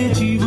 से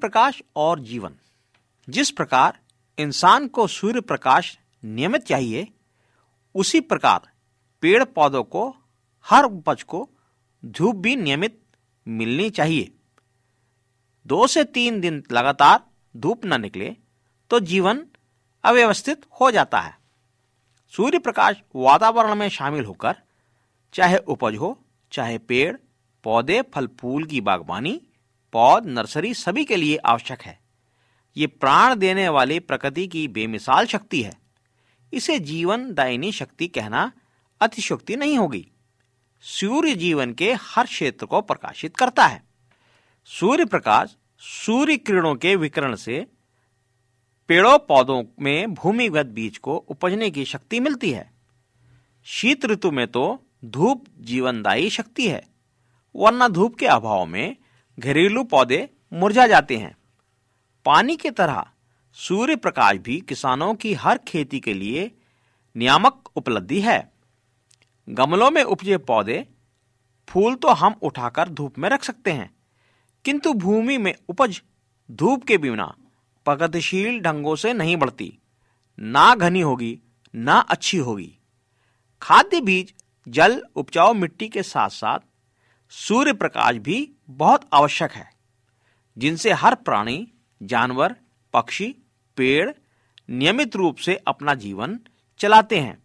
प्रकाश और जीवन। जिस प्रकार इंसान को सूर्य प्रकाश नियमित चाहिए, उसी प्रकार पेड़ पौधों को, हर उपज को धूप भी नियमित मिलनी चाहिए। दो से तीन दिन लगातार धूप न निकले तो जीवन अव्यवस्थित हो जाता है। सूर्य प्रकाश वातावरण में शामिल होकर, चाहे उपज हो, चाहे पेड़, पौधे, फल, फूल की बागवानी पौध नर्सरी सभी के लिए आवश्यक है। ये प्राण देने वाली प्रकृति की बेमिसाल शक्ति है। इसे जीवन दायनी शक्ति कहना अतिशोक्ति नहीं होगी। सूर्य जीवन के हर क्षेत्र को प्रकाशित करता है। सूर्य प्रकाश सूर्य किरणों के विकरण से पेड़ों पौधों में भूमिगत बीज को उपजने की शक्ति मिलती है। शीत ऋतु में तो धूप जीवनदायी शक्ति है। वरना धूप के अभाव में घरेलू पौधे मुरझा जाते हैं। पानी की तरह सूर्य प्रकाश भी किसानों की हर खेती के लिए नियामक उपलब्धि है। गमलों में उपजे पौधे फूल तो हम उठाकर धूप में रख सकते हैं, किंतु भूमि में उपज धूप के बिना प्रगतिशील ढंगों से नहीं बढ़ती। ना घनी होगी, ना अच्छी होगी। खाद्य बीज, जल, उपजाऊ मिट्टी के साथ साथ सूर्य प्रकाश भी बहुत आवश्यक है, जिनसे हर प्राणी, जानवर, पक्षी, पेड़ नियमित रूप से अपना जीवन चलाते हैं।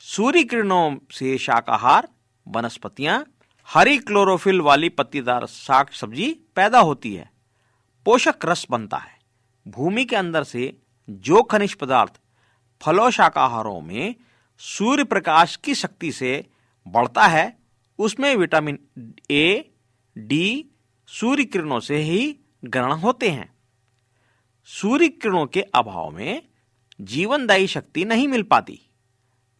सूर्य किरणों से शाकाहार, वनस्पतियाँ, हरी क्लोरोफिल वाली पत्तीदार साग सब्ज़ी पैदा होती है। पोषक रस बनता है। भूमि के अंदर से जो खनिज पदार्थ फलों शाकाहारों में सूर्य प्रकाश की शक्ति से बढ़ता है उसमें विटामिन ए डी सूर्य किरणों से ही ग्रहण होते हैं। सूर्य किरणों के अभाव में जीवनदायी शक्ति नहीं मिल पाती।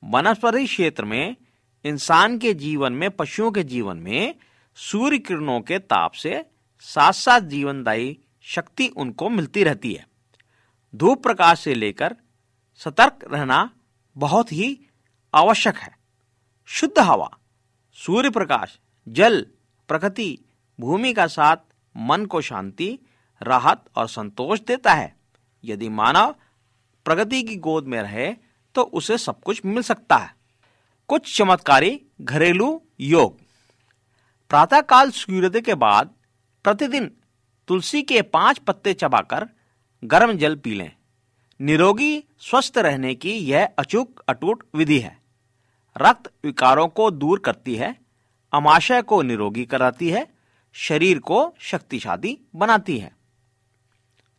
वनस्पति क्षेत्र में, इंसान के जीवन में, पशुओं के जीवन में सूर्य किरणों के ताप से साथ साथ जीवनदायी शक्ति उनको मिलती रहती है। धूप प्रकाश से लेकर सतर्क रहना बहुत ही आवश्यक है। शुद्ध हवा सूर्य प्रकाश जल, प्रकृति, भूमि का साथ मन को शांति, राहत और संतोष देता है। यदि मानव प्रगति की गोद में रहे तो उसे सब कुछ मिल सकता है। कुछ चमत्कारी घरेलू योग। प्रातःकाल सूर्योदय के बाद प्रतिदिन तुलसी के पाँच पत्ते चबाकर गर्म जल पी लें। निरोगी, स्वस्थ रहने की यह अचूक अटूट विधि है। रक्त विकारों को दूर करती है, अमाशय को निरोगी कराती है, शरीर को शक्तिशाली बनाती है।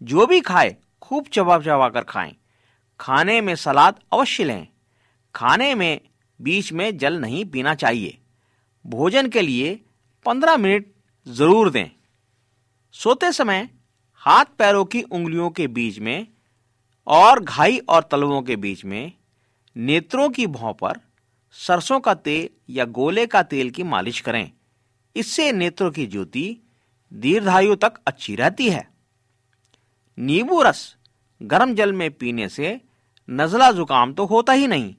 जो भी खाए, खूब चबा चबा कर खाएँ। खाने में सलाद अवश्य लें। खाने में बीच में जल नहीं पीना चाहिए। भोजन के लिए पंद्रह मिनट ज़रूर दें। सोते समय हाथ पैरों की उंगलियों के बीच में और घाई और तलवों के बीच में नेत्रों की भौं पर सरसों का तेल या गोले का तेल की मालिश करें। इससे नेत्रों की ज्योति दीर्घायु तक अच्छी रहती है। नींबू रस गर्म जल में पीने से नजला जुकाम तो होता ही नहीं,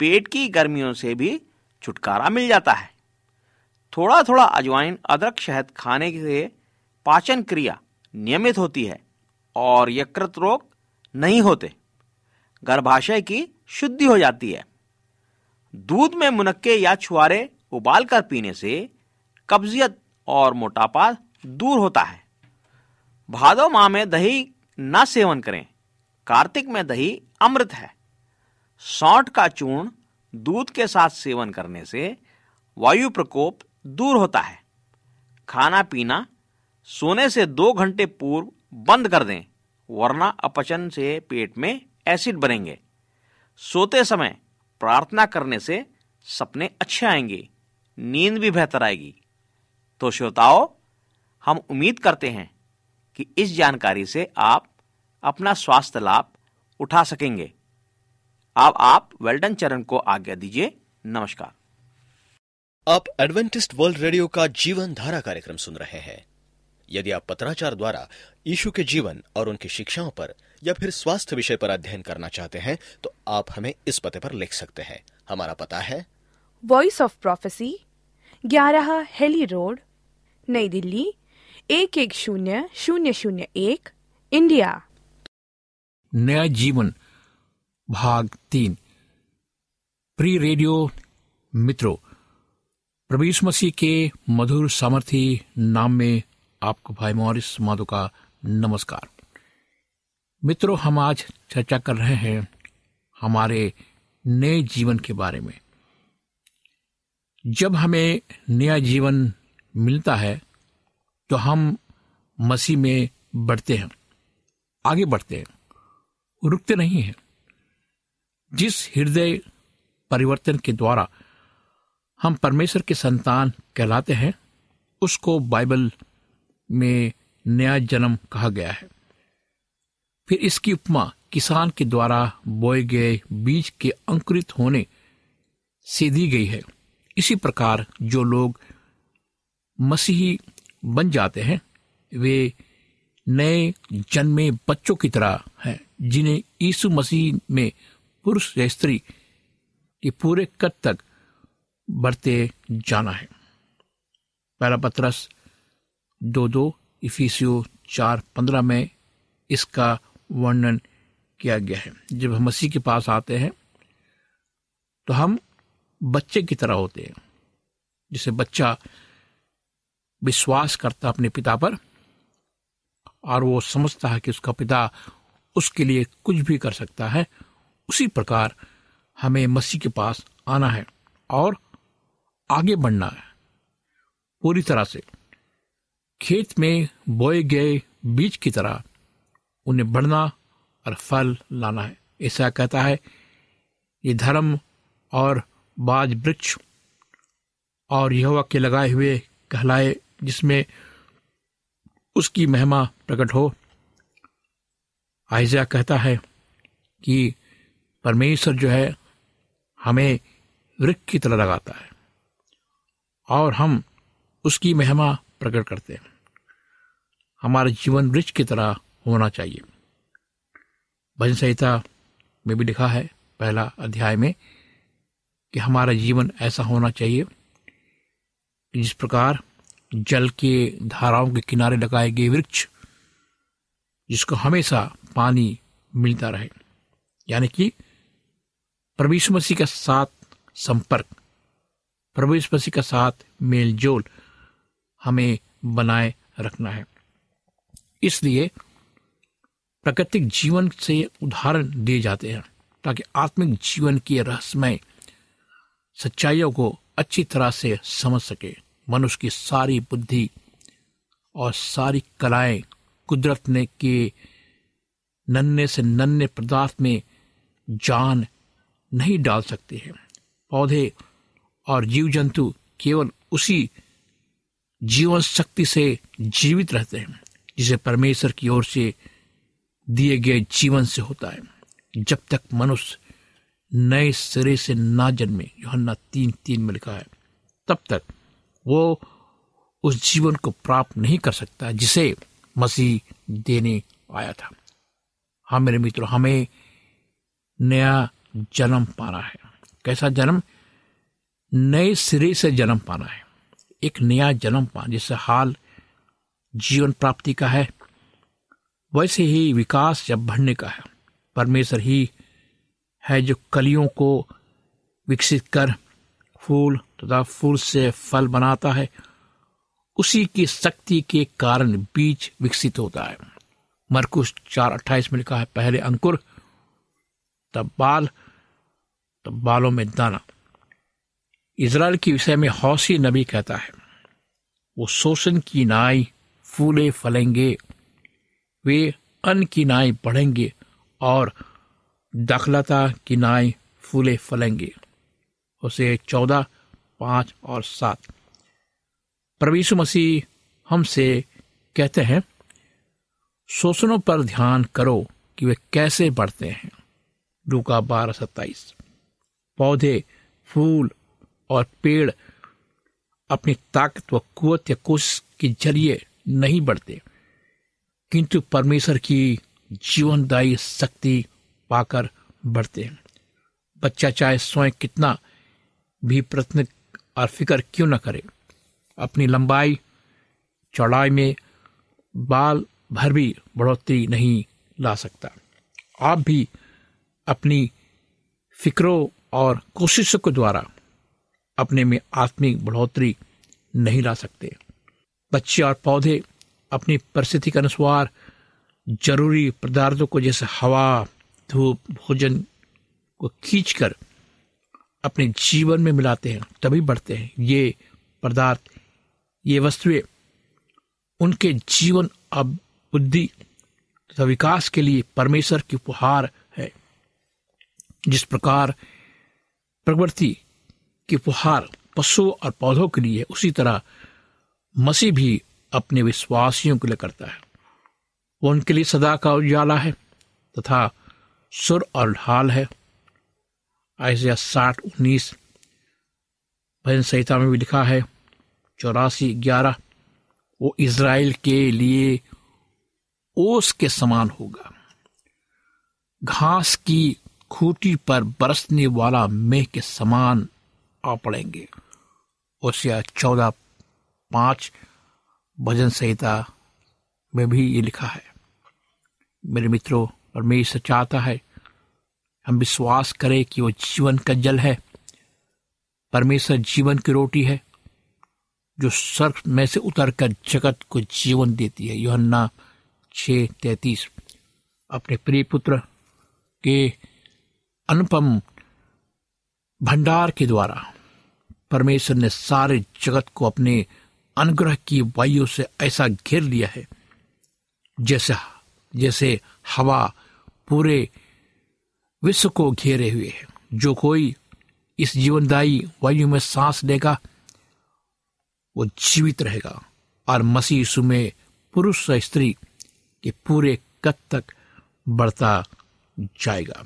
पेट की गर्मियों से भी छुटकारा मिल जाता है। थोड़ा थोड़ा अजवाइन, अदरक, शहद खाने से पाचन क्रिया नियमित होती है और यकृत रोग नहीं होते। गर्भाशय की शुद्धि हो जाती है। दूध में मुनक्के या छुआरे उबाल कर पीने से कब्जियत और मोटापा दूर होता है। भादो माह में दही न सेवन करें। कार्तिक में दही अमृत है। सौंठ का चूर्ण दूध के साथ सेवन करने से वायु प्रकोप दूर होता है। खाना पीना सोने से दो घंटे पूर्व बंद कर दें, वरना अपचन से पेट में एसिड बनेंगे। सोते समय प्रार्थना करने से सपने अच्छे आएँगे, नींद भी बेहतर आएगी। तो श्रोताओं, हम उम्मीद करते हैं कि इस जानकारी से आप अपना स्वास्थ्य लाभ उठा सकेंगे। अब आप वेल्डन चरण को आज्ञा दीजिए। नमस्कार। आप एडवेंटिस्ट वर्ल्ड रेडियो का जीवन धारा कार्यक्रम सुन रहे हैं। यदि आप पत्राचार द्वारा यीशु के जीवन और उनकी शिक्षाओं पर या फिर स्वास्थ्य विषय पर अध्ययन करना चाहते हैं तो आप हमें इस पते पर लिख सकते हैं। हमारा पता है। वॉइस ऑफ़ प्रोफेसी ग्यारह हेली रोड नई दिल्ली एक एक शून्य शून्य शून्य एक इंडिया। नया जीवन भाग तीन। प्री रेडियो मित्रों प्रभु यीशु मसीह के मधुर सामर्थी नाम में आपको भाई मॉरिस माधो का नमस्कार। मित्रों, हम आज चर्चा कर रहे हैं हमारे नए जीवन के बारे में। जब हमें नया जीवन मिलता है तो हम मसीह में बढ़ते हैं, आगे बढ़ते हैं, रुकते नहीं हैं। जिस हृदय परिवर्तन के द्वारा हम परमेश्वर के संतान कहलाते हैं, उसको बाइबल में नया जन्म कहा गया है। फिर इसकी उपमा किसान के द्वारा बोए गए बीज के अंकुरित होने से दी गई है। इसी प्रकार जो लोग मसीही बन जाते हैं, वे नए जन्मे बच्चों की तरह हैं, जिन्हें यीशु मसीह में पुरुष या स्त्री के पूरे कद तक बढ़ते जाना है। पहला पत्रस दो दो, इफिसियो चार पंद्रह में इसका वर्णन किया गया है। जब हम मसीह के पास आते हैं तो हम बच्चे की तरह होते हैं, जिसे बच्चा विश्वास करता अपने पिता पर, और वो समझता है कि उसका पिता उसके लिए कुछ भी कर सकता है। उसी प्रकार हमें मसीह के पास आना है और आगे बढ़ना है, पूरी तरह से। खेत में बोए गए बीज की तरह उन्हें बढ़ना और फल लाना है। ऐसा कहता है, ये धर्म और बाज वृक्ष और यहोवा के लगाए हुए कहलाए, जिसमें उसकी महिमा प्रकट हो। आयजा कहता है कि परमेश्वर जो है, हमें वृक्ष की तरह लगाता है और हम उसकी महिमा प्रकट करते हैं। हमारा जीवन वृक्ष की तरह होना चाहिए। भजन संहिता में भी लिखा है, पहला अध्याय में, कि हमारा जीवन ऐसा होना चाहिए, जिस प्रकार जल के धाराओं के किनारे लगाए गए वृक्ष, जिसको हमेशा पानी मिलता रहे। यानी कि प्रभु मसीह के साथ संपर्क, प्रभु मसीह के साथ मेल जोल हमें बनाए रखना है। इसलिए प्राकृतिक जीवन से उदाहरण दिए जाते हैं, ताकि आत्मिक जीवन की रहस्यमय सच्चाइयों को अच्छी तरह से समझ सके। मनुष्य की सारी बुद्धि और सारी कलाएँ कुदरत ने के नन्हे से नन्हे पदार्थ में जान नहीं डाल सकते हैं। पौधे और जीव जंतु केवल उसी जीवन शक्ति से जीवित रहते हैं, जिसे परमेश्वर की ओर से दिए गए जीवन से होता है। जब तक मनुष्य नए सिरे से ना जन्मे, योहन्ना तीन तीन में लिखा है, तब तक वो उस जीवन को प्राप्त नहीं कर सकता जिसे मसीह देने आया था। हाँ मेरे मित्रों, हमें नया जन्म पाना है। कैसा जन्म? नए सिरे से जन्म पाना है। एक नया जन्म पाना जिससे हाल जीवन प्राप्ति का है। वैसे ही विकास जब बढ़ने का है, परमेश्वर ही है जो कलियों को विकसित कर फूल तथा फूल से फल बनाता है। उसी की शक्ति के कारण बीज विकसित होता है। मरकुश चार अट्ठाईस में लिखा है, पहले अंकुर, तब बाल, तब बालों में दाना। इज़राइल के विषय में हौसी नबी कहता है, वो शोषण की नाई फूले फलेंगे, वे अन्न की नाई बढ़ेंगे और दाखलता की नाई फूले फलेंगे। उसे चौदह, पाँच और सात। प्रवीषु मसीह हमसे कहते हैं, शोषणों पर ध्यान करो कि वे कैसे बढ़ते हैं। लूका बारह सत्ताईस। पौधे, फूल और पेड़ अपनी ताकत व कुवत या कोशिश के ज़रिए नहीं बढ़ते। किंतु परमेश्वर की जीवनदायी शक्ति पाकर बढ़ते हैं। बच्चा चाहे स्वयं कितना भी प्रयत्न और फ़िक्र क्यों न करे, अपनी लंबाई, चौड़ाई में बाल भर भी बढ़ोतरी नहीं ला सकता। आप भी अपनी फिक्रों और कोशिशों के द्वारा अपने में आत्मिक बढ़ोतरी नहीं ला सकते। बच्चे और पौधे अपनी परिस्थिति के अनुसार ज़रूरी पदार्थों को जैसे हवा, धूप, भोजन को खींचकर अपने जीवन में मिलाते हैं, तभी बढ़ते हैं। ये पदार्थ, ये वस्तुएँ उनके जीवन अब बुद्धि तथा विकास के लिए परमेश्वर की उपहार है। जिस प्रकार प्रवृत्ति की उपहार पशुओं और पौधों के लिए उसी तरह मसीह भी अपने विश्वासियों के लिए करता है। वो उनके लिए सदा का उजाला है तथा सुर और ढाल है। ऐसे साठ, उन्नीस भजन संहिता में भी लिखा है, चौरासी, ग्यारह, वो इज़राइल के लिए ओस के समान होगा। घास की खूटी पर बरसने वाला मेह के समान आ पड़ेंगे ओसिया चौदह पाँच भजन संहिता में भी ये लिखा है। मेरे मित्रों, परमेश्वर चाहता है, हम विश्वास करें कि वो जीवन का जल है। परमेश्वर जीवन की रोटी है, जो सर्फ में से उतर कर जगत को जीवन देती है। योहन्ना छ तैतीस। अपने प्रिय पुत्र के अनुपम भंडार के द्वारा परमेश्वर ने सारे जगत को अपने अनुग्रह की वायु से ऐसा घेर लिया है, जैसे जैसे हवा पूरे विश्व को घेरे हुए है। जो कोई इस जीवनदायी वायु में सांस लेगा, वो जीवित रहेगा। और मसीह में पुरुष और स्त्री के पूरे कद तक बढ़ता जाएगा।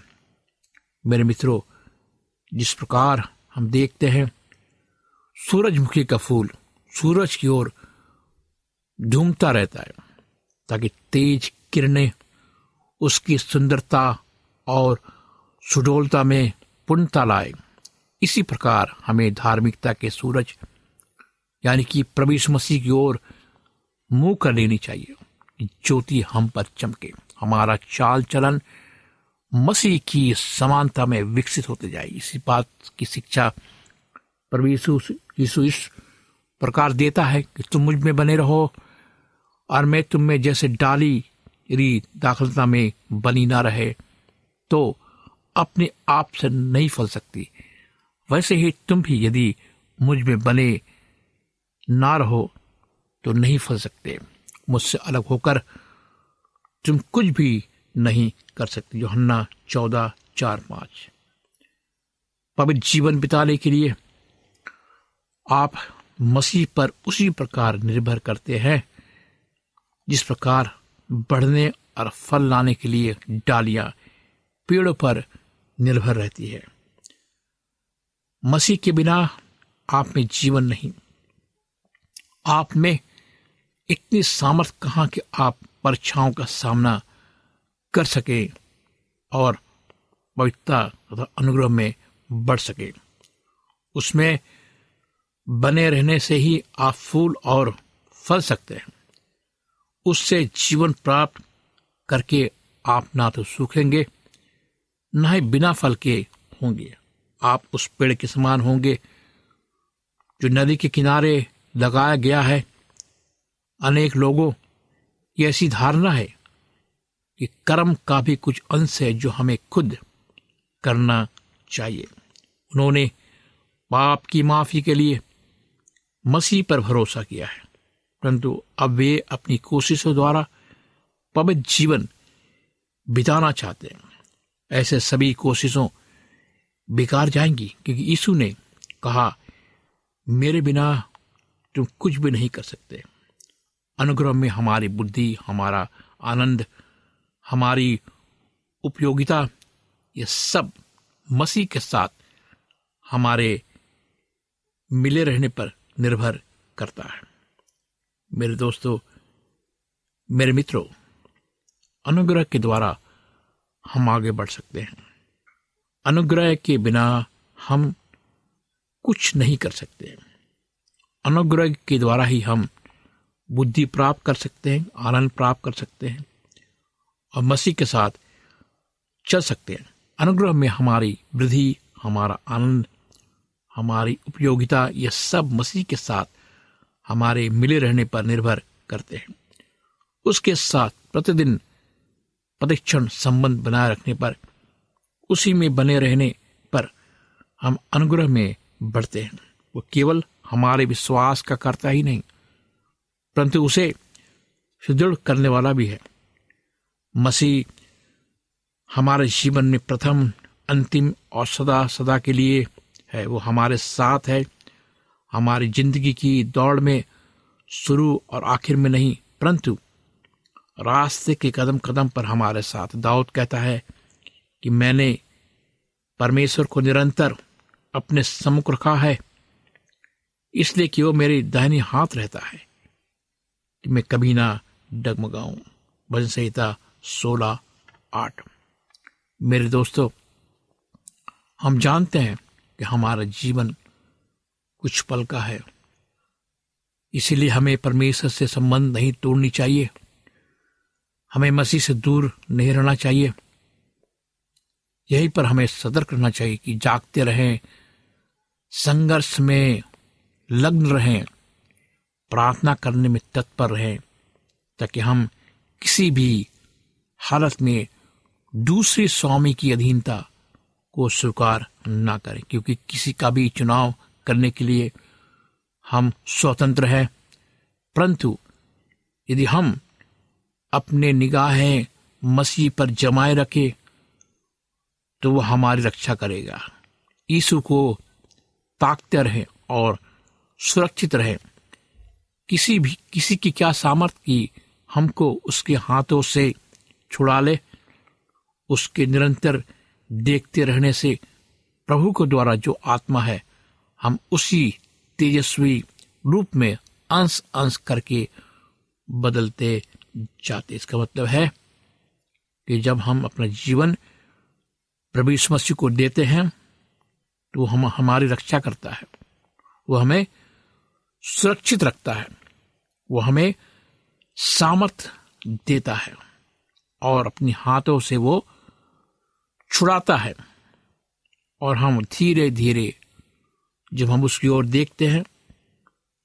मेरे मित्रों जिस प्रकार हम देखते हैं, सूरजमुखी का फूल सूरज की ओर झूमता रहता है, ताकि तेज किरणें उसकी सुंदरता और सुडोलता में पूर्णता लाए। इसी प्रकार हमें धार्मिकता के सूरज, यानी कि प्रवेश मसीह की ओर मुँह कर लेनी चाहिए। ज्योति हम पर चमके। हमारा चाल चलन मसीह की समानता में विकसित होते जाए। इसी बात की शिक्षा परमेश्वर यीशु इस प्रकार देता है कि तुम मुझमें बने रहो और मैं तुम में जैसे डाली री दाखलता में बनी ना रहे तो अपने आप से नहीं फल सकती। वैसे ही तुम भी यदि मुझमें बने ना रहो तो नहीं फल सकते। मुझसे अलग होकर तुम कुछ भी नहीं कर सकते योहन्ना चौदह, चार, पाँच। पवित्र जीवन बिताने के लिए आप मसीह पर उसी प्रकार निर्भर करते हैं, जिस प्रकार बढ़ने और फल लाने के लिए डालियाँ पेड़ों पर निर्भर रहती है। मसीह के बिना आप में जीवन नहीं। आप में इतनी सामर्थ कहाँ कि आप परीक्षाओं का सामना कर सके और पवित्रता तथा अनुग्रह में बढ़ सके। उसमें बने रहने से ही आप फूल और फल सकते हैं। उससे जीवन प्राप्त करके आप ना तो सूखेंगे, न ही बिना फल के होंगे। आप उस पेड़ के समान होंगे जो नदी के किनारे लगाया गया है। अनेक लोगों की ऐसी धारणा है कि कर्म का भी कुछ अंश है जो हमें खुद करना चाहिए। उन्होंने पाप की माफ़ी के लिए मसीह पर भरोसा किया है। परंतु अब वे अपनी कोशिशों द्वारा पवित्र जीवन बिताना चाहते हैं। ऐसे सभी कोशिशों बेकार जाएँगी, क्योंकि यीशु ने कहा, मेरे बिना तुम कुछ भी नहीं कर सकते। अनुग्रह में हमारी बुद्धि, हमारा आनंद हमारी उपयोगिता, ये सब मसीह के साथ हमारे मिले रहने पर निर्भर करता है। मेरे दोस्तों, मेरे मित्रों, अनुग्रह के द्वारा हम आगे बढ़ सकते हैं। अनुग्रह के बिना हम कुछ नहीं कर सकते। अनुग्रह के द्वारा ही हम बुद्धि प्राप्त कर सकते हैं, आनंद प्राप्त कर सकते हैं। और मसीह के साथ चल सकते हैं। अनुग्रह में हमारी वृद्धि, हमारा आनंद, हमारी उपयोगिता, ये सब मसीह के साथ हमारे मिले रहने पर निर्भर करते हैं। उसके साथ प्रतिदिन प्रतिक्षण संबंध बनाए रखने पर, उसी में बने रहने पर हम अनुग्रह में बढ़ते हैं। वो केवल हमारे विश्वास का करता ही नहीं, परंतु उसे सुदृढ़ करने वाला भी है। मसीह हमारे जीवन में प्रथम, अंतिम और सदा सदा के लिए है। वो हमारे साथ है। हमारी ज़िंदगी की दौड़ में शुरू और आखिर में नहीं, परंतु रास्ते के कदम कदम पर हमारे साथ। दाऊद कहता है कि मैंने परमेश्वर को निरंतर अपने सम्मुख रखा है, इसलिए कि वो मेरे दाहिने हाथ रहता है कि मैं कभी ना डगमगाऊं। भजन संहिता सोलह आठ। मेरे दोस्तों, हम जानते हैं कि हमारा जीवन कुछ पल का है। इसीलिए हमें परमेश्वर से संबंध नहीं तोड़नी चाहिए। हमें मसीह से दूर नहीं रहना चाहिए। यही पर हमें सतर्क रहना चाहिए कि जागते रहें, संघर्ष में लग्न रहें, प्रार्थना करने में तत्पर रहें, ताकि हम किसी भी हालत में दूसरे स्वामी की अधीनता को स्वीकार ना करें, क्योंकि किसी का भी चुनाव करने के लिए हम स्वतंत्र हैं। परंतु यदि हम अपने निगाहें मसीह पर जमाए रखें तो वह हमारी रक्षा करेगा। यीशु को ताकते रहें और सुरक्षित रहें। किसी भी, किसी की क्या सामर्थ की हमको उसके हाथों से छुड़ा ले। उसके निरंतर देखते रहने से प्रभु के द्वारा जो आत्मा है, हम उसी तेजस्वी रूप में अंश अंश करके बदलते जाते। इसका मतलब है कि जब हम अपना जीवन प्रभु यीशु मसीह को देते हैं तो हम, हमारी रक्षा करता है। वो हमें सुरक्षित रखता है। वो हमें सामर्थ देता है। और अपने हाथों से वो छुड़ाता है। और हम धीरे धीरे जब हम उसकी ओर देखते हैं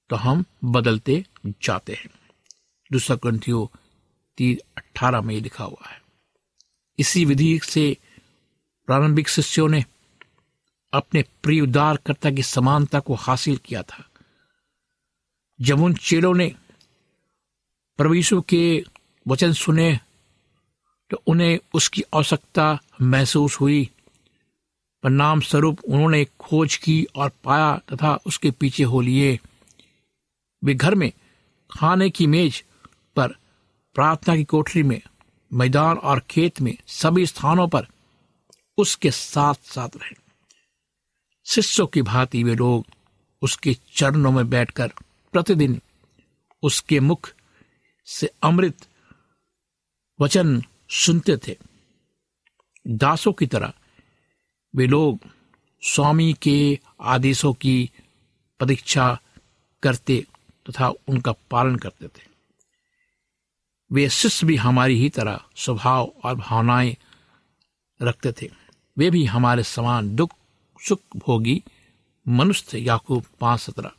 तो हम बदलते जाते हैं। दूसरा ग्रंथियों तीन अट्ठारह में लिखा हुआ है। इसी विधि से प्रारंभिक शिष्यों ने अपने प्रिय उद्धारकर्ता की समानता को हासिल किया था। जब उन चेलों ने प्रभु के वचन सुने तो उन्हें उसकी आवश्यकता महसूस हुई। परिणाम स्वरूप उन्होंने खोज की और पाया तथा उसके पीछे हो लिए। वे घर में खाने की मेज पर प्रार्थना की कोठरी में, मैदान और खेत में सभी स्थानों पर उसके साथ साथ रहे। शिष्यों की भांति वे लोग उसके चरणों में बैठकर प्रतिदिन उसके मुख से अमृत वचन सुनते थे। दासों की तरह वे लोग स्वामी के आदेशों की परीक्षा करते तथा उनका पालन करते थे। वे शिष्य भी हमारी ही तरह स्वभाव और भावनाएँ रखते थे। वे भी हमारे समान दुख, सुख भोगी मनुष्य थे, याकूब पाँच सत्रह।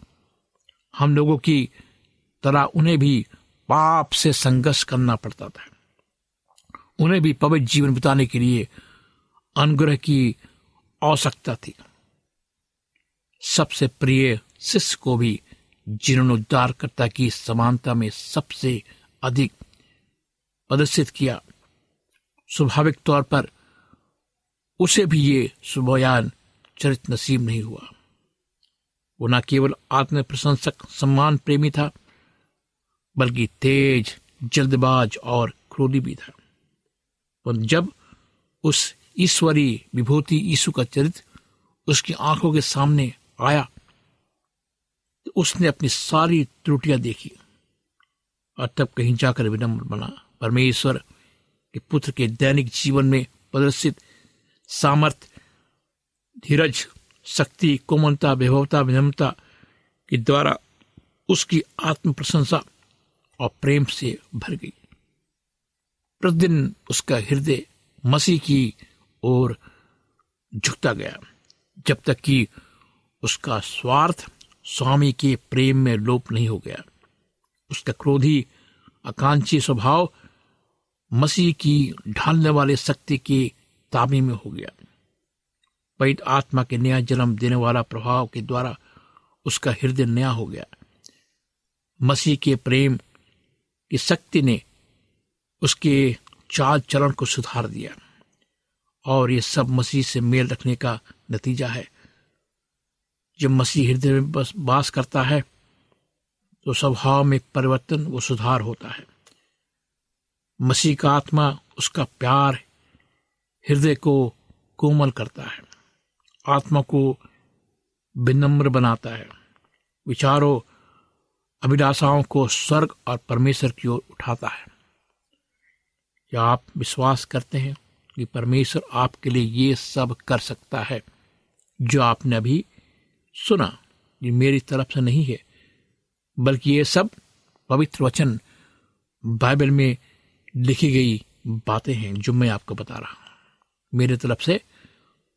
हम लोगों की तरह उन्हें भी पाप से संघर्ष करना पड़ता था। उन्हें भी पवित्र जीवन बिताने के लिए अनुग्रह की आवश्यकता थी। सबसे प्रिय शिष्य को भी जिन्होंने उद्धारकर्ता की समानता में सबसे अधिक प्रदर्शित किया। स्वाभाविक तौर पर उसे भी ये सुबयान चरित नसीब नहीं हुआ। वो न केवल आत्म प्रशंसक सम्मान प्रेमी था, बल्कि तेज, जल्दबाज और क्रोधी भी था। पर जब उस ईश्वरीय विभूति यीशु का चरित्र उसकी आँखों के सामने आया तो उसने अपनी सारी त्रुटियाँ देखी और तब कहीं जाकर विनम्र बना। परमेश्वर के पुत्र के दैनिक जीवन में प्रदर्शित सामर्थ, धीरज, शक्ति, कोमलता, वैभवता, विनम्रता के द्वारा उसकी आत्म प्रशंसा और प्रेम से भर गई। प्रतिदिन उसका हृदय मसीह की ओर झुकता गया। जब तक कि उसका स्वार्थ स्वामी के प्रेम में लोप नहीं हो गया। उसका क्रोधी, आकांक्षी स्वभाव मसीह की ढालने वाले शक्ति के ताबे में हो गया। पवित्र आत्मा के नया जन्म देने वाला प्रभाव के द्वारा उसका हृदय नया हो गया। मसीह के प्रेम की शक्ति ने उसके चाल चलन को सुधार दिया। और ये सब मसीह से मेल रखने का नतीजा है। जब मसीह हृदय में बस वास करता है तो स्वभाव में परिवर्तन व सुधार होता है। मसीह का आत्मा उसका प्यार हृदय को कोमल करता है। आत्मा को विनम्र बनाता है। विचारों, अभिलाषाओं को स्वर्ग और परमेश्वर की ओर उठाता है। क्या आप विश्वास करते हैं कि परमेश्वर आपके लिए ये सब कर सकता है, जो आपने अभी सुना, ये मेरी तरफ़ से नहीं है, बल्कि ये सब पवित्र वचन बाइबल में लिखी गई बातें हैं, जो मैं आपको बता रहा हूँ। मेरे तरफ़ से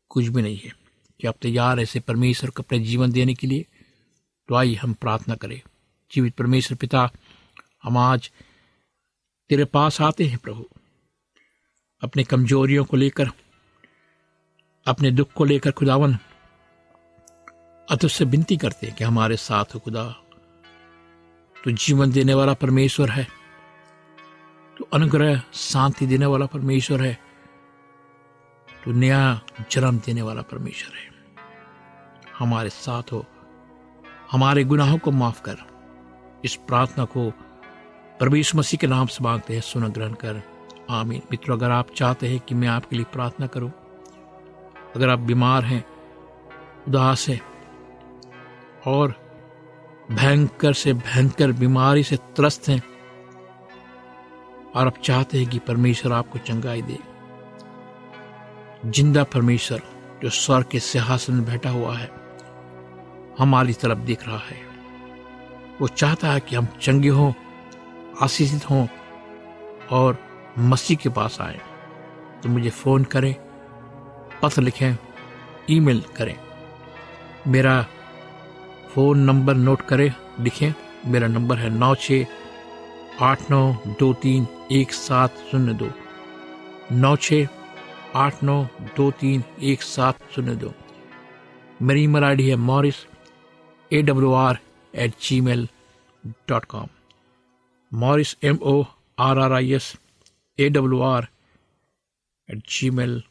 कुछ भी नहीं है। कि आप तैयार ऐसे परमेश्वर को अपने जीवन देने के लिए तो आइए हम प्रार्थना करें। जीवित परमेश्वर पिता, हम आज तेरे पास आते हैं प्रभु। अपने कमजोरियों को लेकर, अपने दुख को लेकर खुदावन, अत से विनती करते हैं कि हमारे साथ हो खुदा। तो जीवन देने वाला परमेश्वर है। तो अनुग्रह, शांति देने वाला परमेश्वर है। तो नया जन्म देने वाला परमेश्वर है। हमारे साथ हो। हमारे गुनाहों को माफ़ कर। इस प्रार्थना को परमेश्वर मसीह के नाम से मांगते हैं, सुन ग्रहण कर। आमीन। मित्रों, अगर आप चाहते हैं कि मैं आपके लिए प्रार्थना करूँ, अगर आप बीमार हैं, उदास हैं, और भयंकर से भयंकर बीमारी से त्रस्त हैं, और आप चाहते हैं कि परमेश्वर आपको चंगाई दे, ज़िंदा परमेश्वर जो स्वर के सिंहासन में बैठा हुआ है, हमारी तरफ़ देख रहा है। वो चाहता है कि हम चंगे हों, आशीषित हों, और मसीह के पास आए। तो मुझे फ़ोन करें, पत्र लिखें, ईमेल करें। मेरा फ़ोन नंबर नोट करें, लिखें। मेरा नंबर है नौ छ आठ नौ दो तीन एक सात शून्य दो। नौ छ आठ नौ दो तीन एक सात शून्य दो। मेरी ईमेल आई डी है Morris A W R at gmail dot com Morris M O R R I S A W R at gmail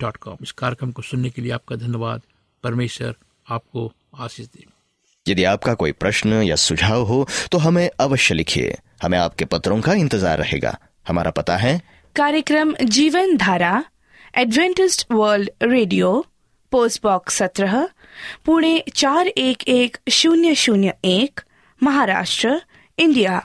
dot com इस कार्यक्रम को सुनने के लिए आपका धन्यवाद। परमेश्वर आपको आशीष दे। यदि आपका कोई प्रश्न या सुझाव हो तो हमें अवश्य लिखिए। हमें आपके पत्रों का इंतज़ार रहेगा। हमारा पता है। कार्यक्रम Jeevan Dhara Adventist world radio post box सत्रह पुणे चार एक एक शून्य शून्य एक महाराष्ट्र इंडिया।